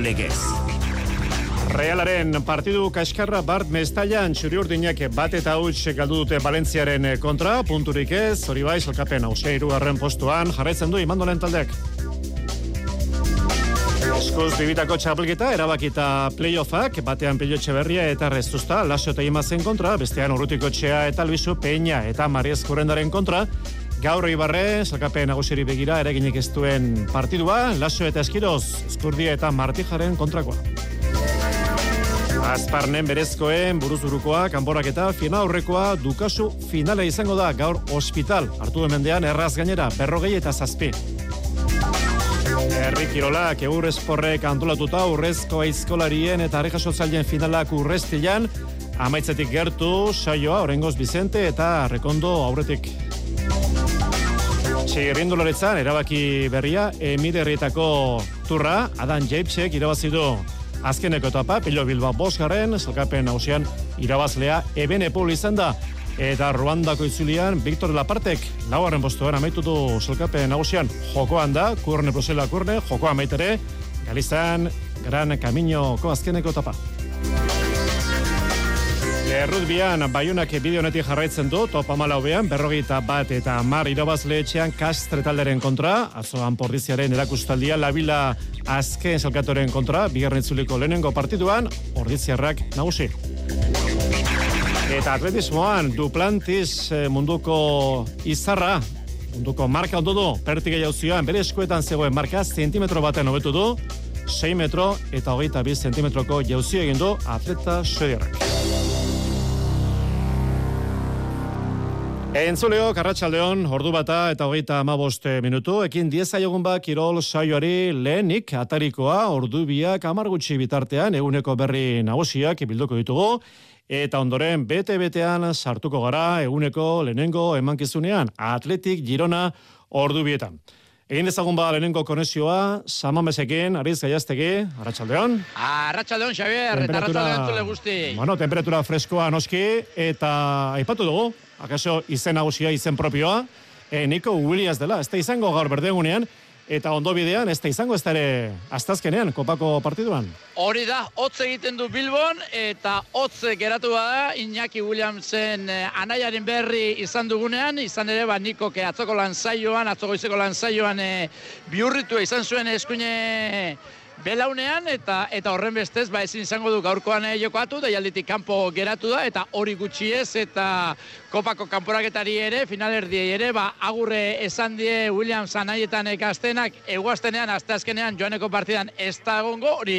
Legez. Realaren partidu kaskarra Bart Mestailan txuri urdinak bat eta huts galdu dute Valentziaren kontra, punturik ez, hori bai, salkapen hausia irugarren postuan, jarraitzen du imandolen taldeak. Eskuz bibitako txapelketa, erabakita playoffak, batean pilotxe berria eta reztuzta, lasio eta imazen kontra, bestean urrutiko txea eta albizu peina eta mariez kurrendaren kontra, Gaur Ibarre, salkapen nagusiri begira, ereginik ez duen partidua, Laso eta Eskiroz, Eskurdia eta Martijaren kontrakoa. Azparnen berezkoen buruzurukoa, kanborak eta fina aurrekoa dukasu finale izango da gaur hospital. Artu mendean erraz gainera, berrogei eta zazpi. Herri Kirolak eur esporrek antolatuta urrezko aizkolarien eta arreja zailen finalak urreztilan, amaitzetik gertu, saioa, orengoz Bizente eta rekondo aurretik. Txirrindularetzan, erabaki berria, emiderrietako turra, Adan Japesek irabazi du azkeneko etapa, Pilo Bilba Bosgarren, zelkapen hausian irabazlea Ebene Pol izan da, eta Ruandako itzulian, Victor Lapartek, lauaren postuan amaitu du zelkapen hausian, jokoan da, kurne prosela kurne, jokoan maitere, Galizan, Gran Camino ko azkeneko etapa. Errutbian, baiunak bideo neti jarraitzen du, topa malaubean, berrogeita bat eta mar irabazle etxean kastre talderen kontra, azoan porriziaren erakustaldia, labila azken salkatoren kontra, bigarren zuliko lehenengo partiduan, ordiziarrak nagusi. Eta atletismoan, duplantiz eh, munduko izarra, munduko marka ondo du, pertige jauzioan, bere eskuetan zegoen marka, zentimetro baten hobetu du, 6 metro eta hogeita 2 zentimetroko jauzio egin du atleta suediarrak. Entzuleo, Karratxaldeon, ordu bata eta hogeita amabost minutu, ekin dieza jogun ba, Kirol saioari lehenik atarikoa, ordu biak amargutxi bitartean, eguneko berri nagusiak bilduko ditugu, eta ondoren bete-betean sartuko gara, eguneko lehenengo emankizunean, atletik girona ordu bietan. Egin dezagun ba lehenengo konexioa, samamesekin, ariz gaiaztegi, arratsaldeon. Arratsaldeon, Xavier, eta arratsaldeon tule guzti. Bueno, temperatura freskoa noski, eta aipatu dugu, akaso izen nagusia, izen propioa, e, Nico Williams dela, ez da izango gaur berdegunean, eta ondo bidean, ez da izango ez da ere astazkenean, kopako partiduan. Hori da, hotz egiten du Bilbon, eta hotz geratu bada, Iñaki Williamsen eh, anaiaren berri izan dugunean, izan ere, ba, niko ke atzoko lan zaioan, atzoko izeko lan zaioan eh, biurritu izan zuen eskuine belaunean eta eta horren bestez ba ezin izango du gaurkoan eh, jokoatu daialditik kanpo geratu da eta hori gutxi ez eta kopako kanporaketari ere finalerdi ere ba agurre esan die William Sanaietan ekastenak eguaztenean asteazkenean joaneko partidan ez da egongo hori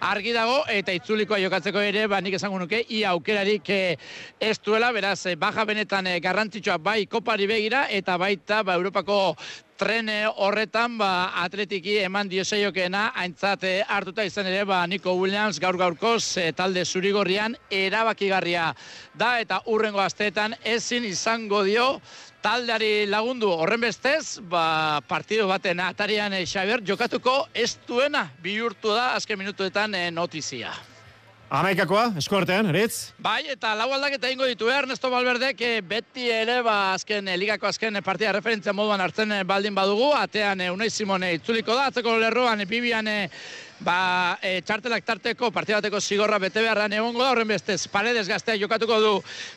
argi dago eta itzulikoa jokatzeko ere ba nik esango nuke ia aukerarik eh, ez duela beraz eh, baja benetan garrantzitsua bai kopari begira eta baita ba Europako trene horretan ba, atletiki eman dioseiokena aintzate hartuta izan ere ba, Nico Williams gaur gaurkoz e, talde zurigorrian erabakigarria da eta urrengo asteetan ezin izango dio taldeari lagundu horren bestez, ba, partidu baten atarian e, Xaber jokatuko ez duena bihurtu da azken minutuetan e, notizia. Amaikakoa, eskuartean, eritz? Bai, eta lau aldaketa ingo ditu, eh, Ernesto Valverde, beti ere, ba, azken, eh, ligako azken eh, partida referentzia moduan hartzen baldin badugu, atean Unai Simone itzuliko da, atzeko lerroan, bibian, ba, e, txartelak tarteko partidateko zigorra bete beharran egongo da, horren bestez, paredes gaztea jokatuko du.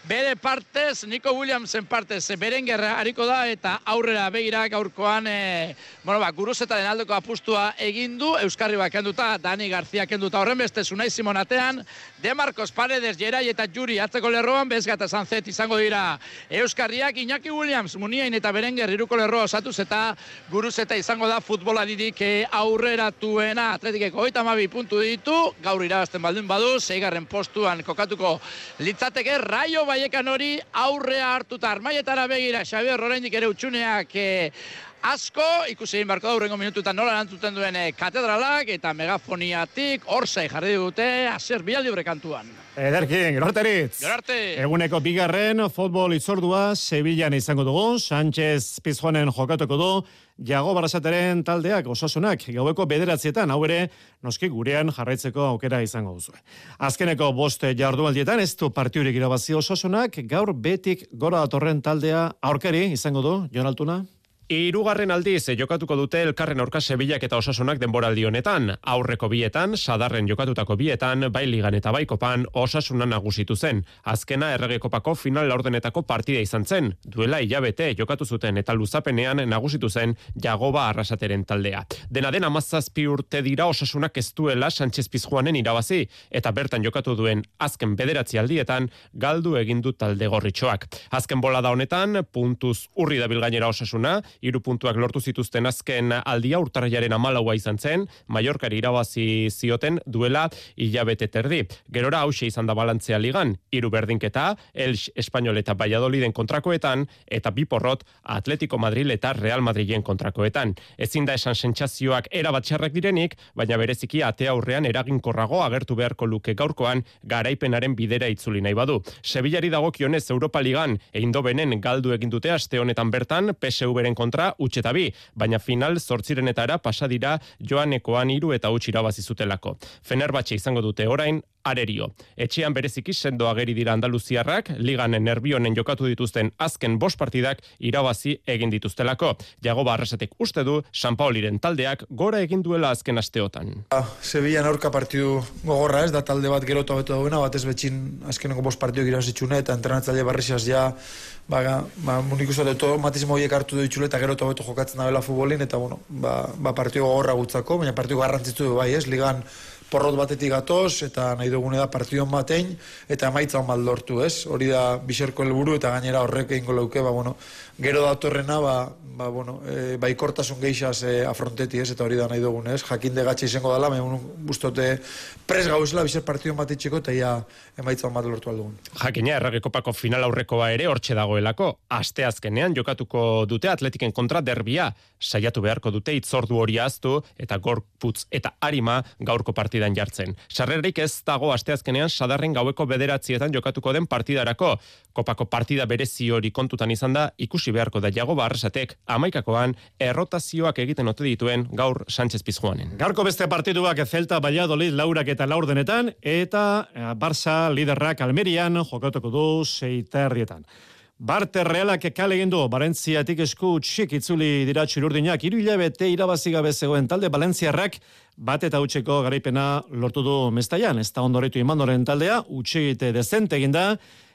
Bere partez, Nico Williamsen partez, beren gerra hariko da, eta aurrera begira gaurkoan, e, bueno, ba, guruzeta den aldeko apustua egindu, Euskarri bak kenduta, Dani Garzia kenduta, horren bestez, Unai Simonatean, De Marcos Paredes, Jerai eta Juri atzeko lerroan, bezgata zanzet izango dira Euskarriak, Iñaki Williams, Muniain eta Berenger iruko lerroa osatuz eta guruzeta izango da futbola didik e, atletik hogeita mabi puntu ditu, gaur irabazten baldin badu, zeigarren postuan kokatuko litzateke, raio baiekan hori aurrea hartuta. Armaietara begira, Xabier Rorendik ere utxuneak eh, asko, ikusi egin barko da urrengo minututan nola erantzuten duen eh, katedralak eta megafoniatik orzai jarri dute, azer bialdi kantuan. Ederkin, gerorteritz. Gerorte. Eguneko bigarren, futbol itzordua, Sevillan izango dugu, Sánchez Pizjuanen jokatuko du, Jago Barasateren taldeak osasunak gaueko bederatzietan hau ere noski gurean jarraitzeko aukera izango duzu. Azkeneko boste jardualdietan ez du partiurik irabazi osasunak gaur betik gora datorren taldea aurkari izango du Jon Altuna. Hirugarren aldiz jokatuko dute elkarren aurka Sevillak eta Osasunak denboraldi honetan. Aurreko bietan, sadarren jokatutako bietan, bai ligan eta bai kopan Osasuna nagusitu zen. Azkena errege kopako final laurdenetako partida izan zen. Duela hilabete jokatu zuten eta luzapenean nagusitu zen Jagoba Arrasateren taldea. Dena den amazazpi urte dira Osasunak ez duela Sánchez Pizjuanen irabazi eta bertan jokatu duen azken bederatzi aldietan galdu egin du talde gorritxoak. Azken bola da honetan, puntuz urri dabil gainera Osasuna, hiru puntuak lortu zituzten azken aldia urtarriaren amalaua izan zen, Mallorcari irabazi zioten duela hilabete terdi. Gerora hause izan da balantzea ligan, hiru berdinketa, Elx Espainol eta Valladoliden kontrakoetan, eta biporrot Atletico Madrid eta Real Madriden kontrakoetan. Ezin da esan sentsazioak erabatxarrak direnik, baina bereziki ate aurrean eraginkorrago agertu beharko luke gaurkoan garaipenaren bidera itzuli nahi badu. Sevillari dagokionez Europa Ligan egin benen galdu egin dute aste honetan bertan PSV-ren kontra utxeta bi, baina final zortzirenetara pasadira joanekoan iru eta utxira bazizutelako. Fenerbatxe izango dute orain, arerio. Etxean bereziki sendo ageri dira Andaluziarrak, ligan nerbionen jokatu dituzten azken bost partidak irabazi egin dituztelako. Jago barrasatek uste du, San Pauliren taldeak gora egin duela azken asteotan. Ah, Sevillan aurka partidu gogorra ez, da talde bat gero eta beto duena, bat ez betxin azkeneko bost partidu irabazitxune, eta entrenatzaile barrizaz ja, ba, ba, munik uste dut, matizmo horiek hartu du eta gero eta beto jokatzen da futbolin, eta bueno, ba, ba partidu gogorra gutzako, baina partidu garrantzitzu bai ez, ligan porrot batetik gatoz, eta nahi dugune da partidon batein, eta emaitza hon lortu, ez? Hori da biserko helburu eta gainera horrek egin leuke, ba, bueno, gero datorrena, ba, ba, bueno, e, baikortasun geixaz e, afronteti, ez? Eta hori da nahi dugune, ez? Jakin degatxe izango dela, baina bustote pres gauzela biser partidon bat eta ia emaitza hon bat lortu aldugun. Jakina, erragekopako final aurrekoa ere hortxe dagoelako, aste azkenean jokatuko dute atletiken kontra derbia, saiatu beharko dute itzordu hori aztu, eta gorputz eta arima gaurko partida partidan jartzen. Sarrerik ez dago asteazkenean sadarren gaueko bederatzietan jokatuko den partidarako. Kopako partida berezi hori kontutan izan da, ikusi beharko da jago barresatek amaikakoan errotazioak egiten ote dituen gaur Sánchez Pizjuanen. Gaurko beste partiduak Celta Valladolid laurak eta laurdenetan, eta eh, Barça liderrak Almerian jokatuko du seiterrietan. Barte realak ekale egin du, Balentziatik esku txik itzuli dira txururdinak, iru hilabete irabazi gabe zegoen talde Balentziarrak. Bat eta utxeko garaipena lortu du mestaian, ez da ondoretu imandoren taldea, utxegite dezente eginda,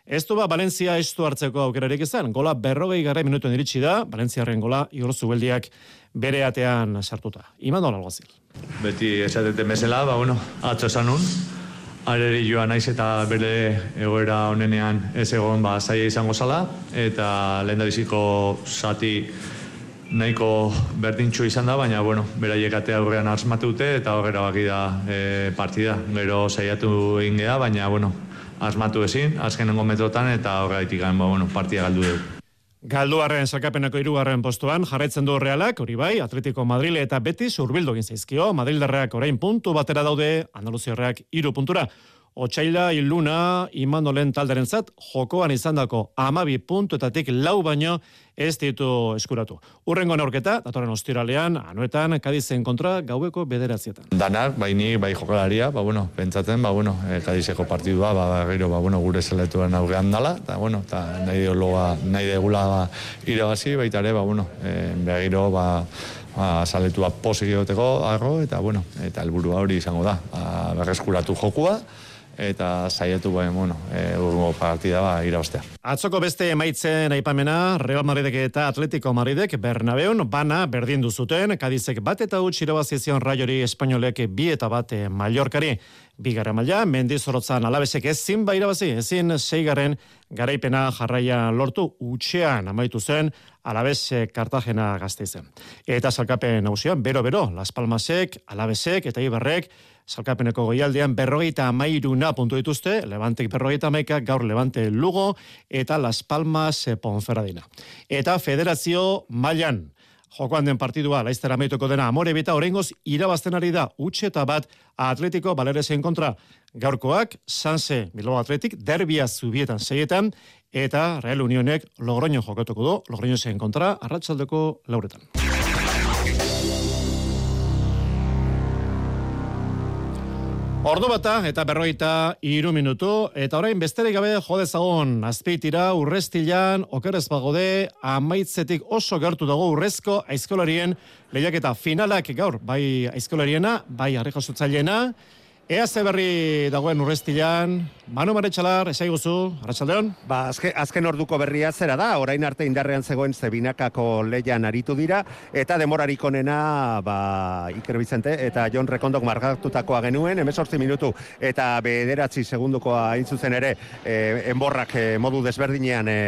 ez du ba Valentzia estu hartzeko aukerarik izan, gola berrogei gara minutuen iritsi da, Balentziarren gola igor zubeldiak bere atean sartuta. Imandor alguazil. Beti esatete mesela, ba bueno, atzo esanun, areri joan naiz eta bere egoera honenean ez egon ba zaia izango zala eta lehen biziko zati nahiko berdintxo izan da, baina bueno, beraiek ate aurrean asmatu dute eta horrela baki da e, partida. Gero saiatu egin geha, baina bueno, asmatu ezin, azkenengo metrotan eta horretik ba, bueno, partida galdu dugu. Galduarren sakapeneko irugarren postuan jarraitzen du realak, hori bai, Atletico Madrid eta Betis urbildu egin zaizkio, Madrildarreak orain puntu batera daude, Andaluziarreak iru puntura. Otsaila iluna imanolen talderen zat, jokoan izan dako amabi puntuetatik lau baino ez ditu eskuratu. Urrengo neurketa, datorren ostiralean, anuetan, kadizen kontra, gaueko bederatzietan. Danak, bai ni, bai jokalariak, ba, bueno, pentsatzen, ba, bueno, e, kadizeko partidua, ba, ba, gero, ba, bueno, gure zeletuen aurrean dala, eta, bueno, eta nahi deoloa, nahi degula, ba, irabazi, baita ere, ba, bueno, e, behagiro, ba, ba, saletua posik egoteko, arro, eta, bueno, eta helburua hori izango da, ba, berreskuratu jokua, eta saiatu bain, bueno, e, partida ba, irabaztea. Atzoko beste emaitzen aipamena, Real Madridek eta Atletico Madridek Bernabeun bana berdin zuten, Kadizek bat eta utx irabazizion raiori espainolek bi eta bat Mallorkari. Bigarra maila, mendizorotzan alabesek ezin ba irabazi, ezin seigaren garaipena jarraia lortu utxean amaitu zen alabes kartagena gazte zen. Eta salkapen nausian, bero-bero, Las Palmasek, alabesek eta iberrek, Salkapeneko goialdean berrogeita amairuna puntu dituzte, Levantek berrogeita amaika, gaur Levante Lugo eta Las Palmas eh, Ponferradina. Eta federazio mailan, jokoan den partidua laiztera amaituko dena amore beta orengoz irabazten ari da utxe eta bat Atletico Baleresen kontra gaurkoak, Sanse Bilbao Atletik, derbia zubietan seietan, eta Real Unionek Logroño jokatuko du, Logroño zen kontra, arratsaldeko lauretan. Ordu bata eta berroita iru minutu, eta orain besterik gabe jodezagon azpeitira urrestilan okerez bagode amaitzetik oso gertu dago urrezko aizkolarien lehiaketa finalak gaur, bai aizkolariena, bai harri Ea berri dagoen urrestilan, Manu Maretxalar, esai guzu, Arratxaldeon? Ba, azken, azken orduko berria zera da, orain arte indarrean zegoen zebinakako leian aritu dira, eta demorarik onena, ba, Iker Bizente, eta Jon Rekondok margatutakoa genuen, emezortzi minutu, eta bederatzi segundukoa hain zuzen ere, e, enborrak e, modu desberdinean e,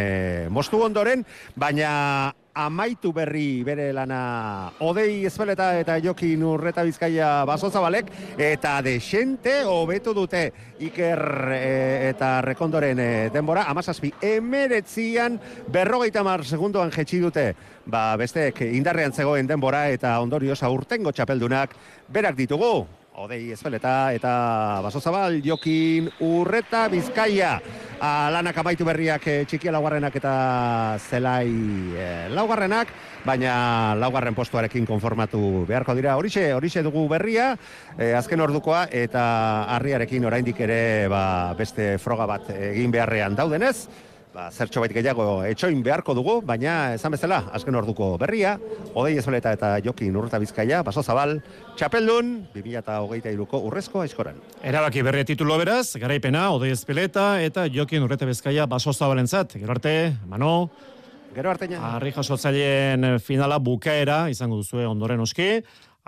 mostu ondoren, baina amaitu berri bere lana. Odei ezbeleta eta jokin urreta bizkaia basozabalek eta desente hobetu dute Iker e, eta Rekondoren e, denbora. Amazazpi emeretzian berrogeita mar segundoan jetxi dute. Ba besteek indarrean zegoen denbora eta ondorioz aurtengo txapeldunak berak ditugu Odei ezbeleta eta basozabal jokin urreta bizkaia lanak amaitu berriak e, txikia laugarrenak eta zelai e, laugarrenak, baina laugarren postuarekin konformatu beharko dira. Horixe, horixe dugu berria, e, azken ordukoa eta harriarekin oraindik ere ba, beste froga bat egin beharrean daudenez, ba, zertxo bait gehiago etxoin beharko dugu, baina esan bezala, azken orduko berria, odei ezbeleta eta jokin urreta bizkaia, baso zabal, txapeldun, 2008ko urrezko aizkoran. Erabaki berria titulo beraz, garaipena, odei ezbeleta eta jokin urreta bizkaia, baso zabalentzat, gero arte, mano, Gero arteña. Arri jasotzaileen finala bukaera, izango duzue ondoren oski,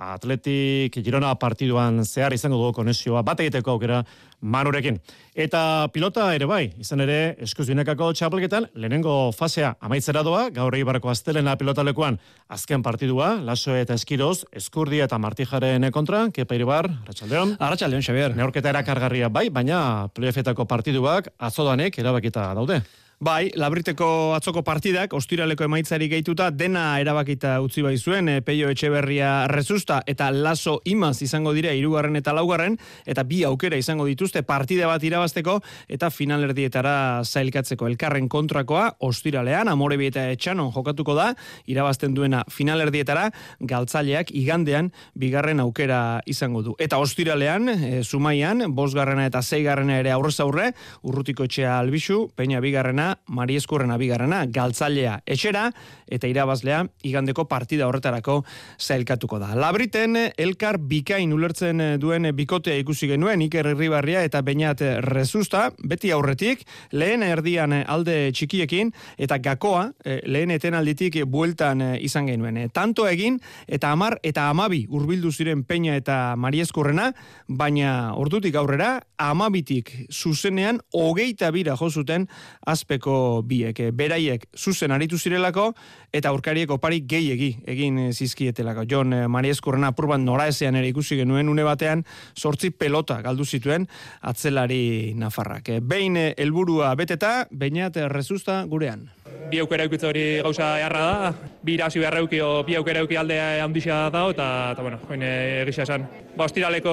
Atletik Girona partiduan zehar izango dugu konexioa bat egiteko aukera manurekin. Eta pilota ere bai, izan ere eskuz binekako txapelketan, lehenengo fasea amaitzera doa, gaur eibarako aztelena pilotalekuan azken partidua, laso eta eskiroz, eskurdi eta martijaren kontra, kepa iribar, Arratxaldeon. Arratxaldeon, Xavier. Neorketa erakargarria bai, baina playoffetako partiduak azodanek erabakita daude. Bai, labriteko atzoko partidak, ostiraleko emaitzari gehituta, dena erabakita utzi bai zuen, e, Peio Etxeberria rezusta eta laso imaz izango dira irugarren eta laugarren, eta bi aukera izango dituzte partida bat irabazteko, eta finalerdietara zailkatzeko elkarren kontrakoa, ostiralean, amore eta etxanon jokatuko da, irabazten duena finalerdietara, galtzaileak igandean bigarren aukera izango du. Eta ostiralean, e, zumaian, bosgarrena eta zeigarrena ere aurrez aurre, urrutiko etxea albisu, peina bigarrena, Mari Eskurrena bigarrena, galtzailea etxera, eta irabazlea igandeko partida horretarako zailkatuko da. Labriten, elkar bikain ulertzen duen bikotea ikusi genuen, Iker Herribarria eta Beñat Rezusta, beti aurretik, lehen erdian alde txikiekin, eta gakoa, eh, lehen etenalditik bueltan eh, izan genuen. Tanto egin, eta amar eta amabi urbildu ziren Peña eta Mari Eskurrena, baina ordutik aurrera, amabitik zuzenean, hogeita bira jozuten azpeko aurkarieko biek. Eh, beraiek zuzen aritu zirelako eta aurkariek opari gehiegi egin zizkietelako. Jon eh, Maria Eskurrena apurban nora ezean ere ikusi genuen une batean sortzi pelota galdu zituen atzelari nafarrak. Eh, behin helburua beteta, bainat rezusta gurean. Bi aukera eukitza hori gauza eharra da, bi irasi beharra eukio, bi aukera euki aldea handixia da, eta, eta bueno, hoin egisa esan. Ba, ostiraleko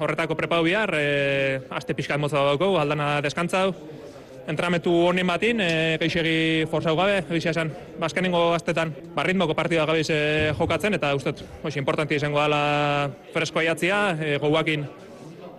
horretako prepau bihar, e, aste pixkat motza dauko, aldana deskantzau, entramentu honen batin, e, geixegi forzau gabe, egizia esan, bazkenengo gaztetan, barritmoko partida gabe e, jokatzen, eta ustet, oiz, importantia izango dela fresko aiatzia, e, gauakin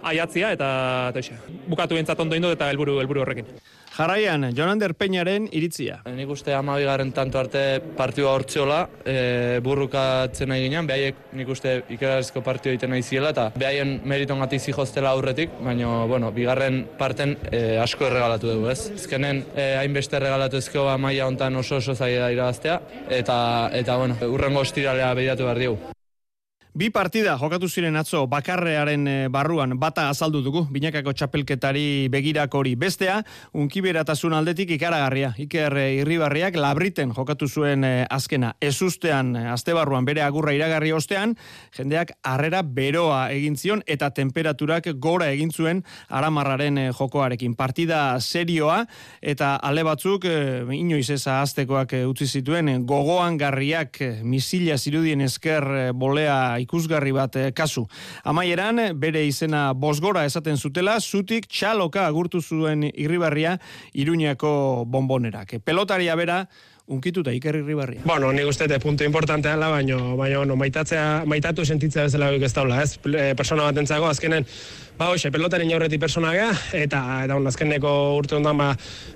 aiatzia, eta, eta bukatu bintzat ondo indo eta helburu helburu horrekin. Jarraian, Jonander Peñaren iritzia. Nik uste amabigarren tanto arte partioa hortzeola, e, burrukatzen nahi ginen, behaiek nik uste ikerazko partioa egiten nahi ziela, eta behaien meriton gati zihoztela aurretik, baina, bueno, bigarren parten e, asko erregalatu dugu, ez? Ezkenen, e, hainbeste erregalatu ezko maila hontan oso oso zaila irabaztea, eta, eta bueno, urrengo estiralea behiratu behar dugu. Bi partida jokatu ziren atzo bakarrearen eh, barruan bata azaldu dugu, binakako txapelketari begirak hori bestea, unkiberatasun aldetik ikaragarria. Iker eh, irribarriak labriten jokatu zuen eh, azkena. Ezustean, azte barruan bere agurra iragarri ostean, jendeak harrera beroa egin zion eta temperaturak gora egin zuen aramarraren jokoarekin. Partida serioa eta ale batzuk, inoiz eza aztekoak utzi zituen, gogoan garriak misila zirudien esker bolea ikusgarri bat eh, kasu. Amaieran, bere izena bosgora esaten zutela, zutik txaloka agurtu zuen irribarria iruñako bombonerak. Pelotaria bera, unkituta Iker Irribarria. Bueno, nik uste te punto importantea dela, baino, baino, no, maitatzea, maitatu sentitzea bezala ez daula, ez? E, persona batentzako azkenen, ba, hoxe, pelotaren jaurretik persona gea, eta, eta, bueno, azkeneko urte ondan, ba,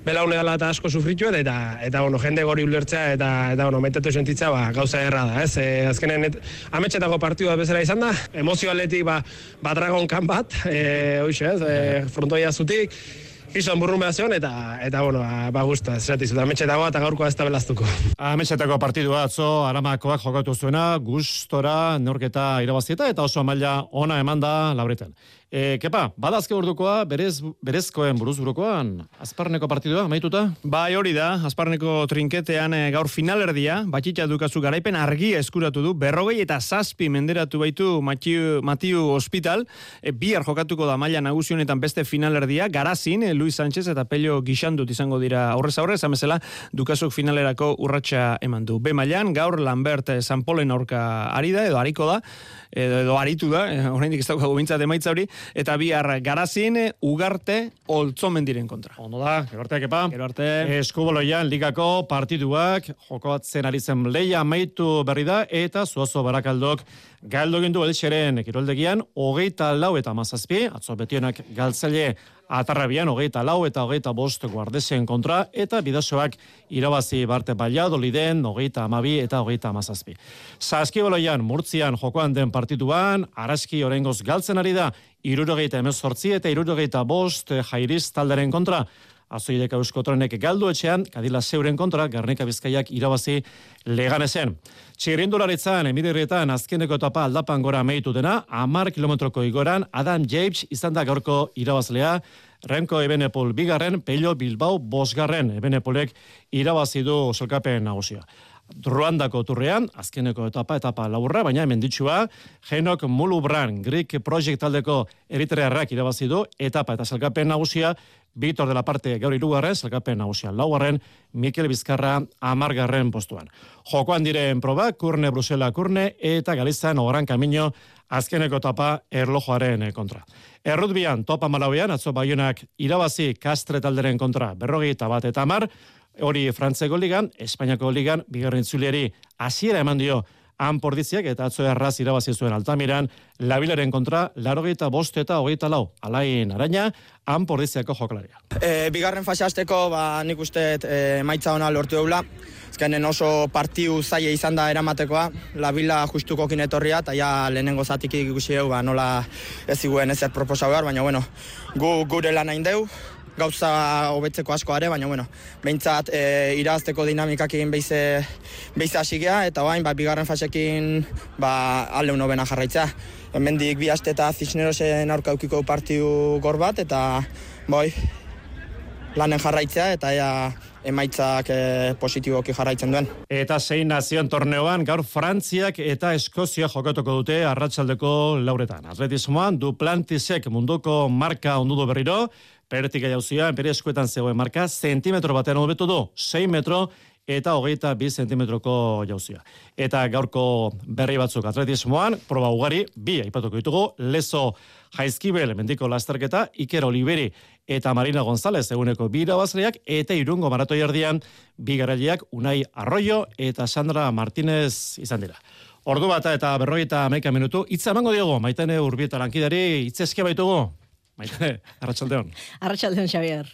belaune dela eta asko sufritu, eta, eta, bueno, jende gori ulertzea, eta, eta, bueno, maitatu sentitzea, ba, gauza erra da, ez? E, azkenen, et, ametxetako partidua bezala izan da, emozioaletik, ba, ba, dragon kan bat, e, hoxe, ez? E, frontoia zutik, Izan burrun behazion, eta, eta bueno, ba, ba guztu, ez zatizu, da metxetagoa eta gaurkoa ez da belaztuko. Ametxetako partidua atzo, aramakoak jokatu zuena, gustora, neurketa irabazieta, eta oso maila ona eman da lauretan. E, kepa, badazke urdukoa, berez, berezkoen buruz burukoan, azparneko partidua, maituta? Bai hori da, azparneko trinketean e, gaur finalerdia, batxitza dukazu garaipen argia eskuratu du, berrogei eta zazpi menderatu baitu Matiu, Matiu Hospital, e, bihar jokatuko da maila nagusionetan beste finalerdia, garazin, e, Luis Sánchez eta Pello Gixandut izango dira aurrez aurrez, amezela, dukazuk finalerako urratsa eman du. Be mailan, gaur Lambert Sanpolen aurka ari da, edo hariko da, edo, edo aritu da, e, oraindik ez dago bintzat emaitza hori, eta bihar garazin ugarte oltzomen diren kontra. Ondo da, gero arte, kepa. Gero arte. Eskuboloian ligako partiduak, jokoatzen ari zen leia maitu berri da, eta zuazo barakaldok galdo gindu elxeren kiroldegian, hogeita lau eta mazazpi, atzo betionak galtzaile atarrabian, hogeita lau eta hogeita bost guardezen kontra, eta bidasoak irabazi barte doliden, hogeita amabi eta hogeita amazazpi. Zaskiboloian, murtzian, jokoan den partituan, araski orengoz galtzen ari da, irurogeita emezortzi eta irurogeita bost jairiz talderen kontra, Azoideka Euskotrenek galdu etxean, kadila zeuren kontra, Garnika Bizkaiak irabazi leganezen. Txirrindularitzan, emidirrietan, azkeneko etapa aldapan gora meitu dena, amar kilometroko igoran, Adam James izan da gaurko irabazlea, Renko Ebenepol bigarren, Pello Bilbao bosgarren, Ebenepolek irabazi du zelkapen nagusia. Ruandako turrean, azkeneko etapa, etapa laburra, baina hemen ditxua, Genok Mulubran, Greek Project taldeko eritrearrak irabazi du, etapa eta zelkapen nagusia, Bitor de la parte gaur irugarren, zelkapen nagusia laugarren, Mikel Bizkarra amargarren postuan. Jokoan diren proba, kurne Brusela kurne, eta Galizan oran kamino azkeneko etapa erlojoaren kontra. Errutbian, topa malauean, atzo baionak irabazi kastre talderen kontra, berrogi eta bat eta mar, hori Frantzeko ligan, Espainiako ligan, bigarren zuliari hasiera eman dio han pordiziak eta atzo erraz irabazi zuen altamiran, labilaren kontra, larogeita bost eta hogeita lau, alain araina, han pordiziako jokalaria. E, bigarren fase hasteko ba, nik uste e, maitza ona lortu eula, ezkenen oso partiu zaie izan da eramatekoa, labila justuko kinetorria, eta ja lehenengo zatik ikusi egu, ba, nola ez ziguen ezer proposa behar, baina bueno, gu, gure lan hain deu, gauza hobetzeko asko are, baina bueno, behintzat e, irazteko dinamikakin beize, beize asigea, eta bain, ba, bigarren fasekin ba, alde uno bena jarraitza. Hemendik bi aste eta Cisnerosen aurkaukiko partiu gor bat, eta boi, lanen jarraitzea, eta ea emaitzak e, positiboki jarraitzen duen. Eta zein nazion torneoan, gaur Frantziak eta Eskozia jokatuko dute arratsaldeko lauretan. Atletismoan, Duplantisek munduko marka ondudo berriro, Pertika jauzia, bere eskuetan zegoen marka, zentimetro batean hobetu du, 6 metro eta hogeita bi zentimetroko jauzia. Eta gaurko berri batzuk atletismoan, proba ugari, bi aipatuko ditugu, lezo jaizkibel mendiko lasterketa, Iker Oliveri eta Marina González eguneko bi irabazleak, eta irungo maratoi erdian, bi garaileak Unai Arroyo eta Sandra Martínez izan dira. Ordu bata eta berroi eta amaika minutu, itza emango diogo, maitene urbieta lankidari, itza eske baitugu, Maite, arratsaldeon. Arratsaldeon, Xavier.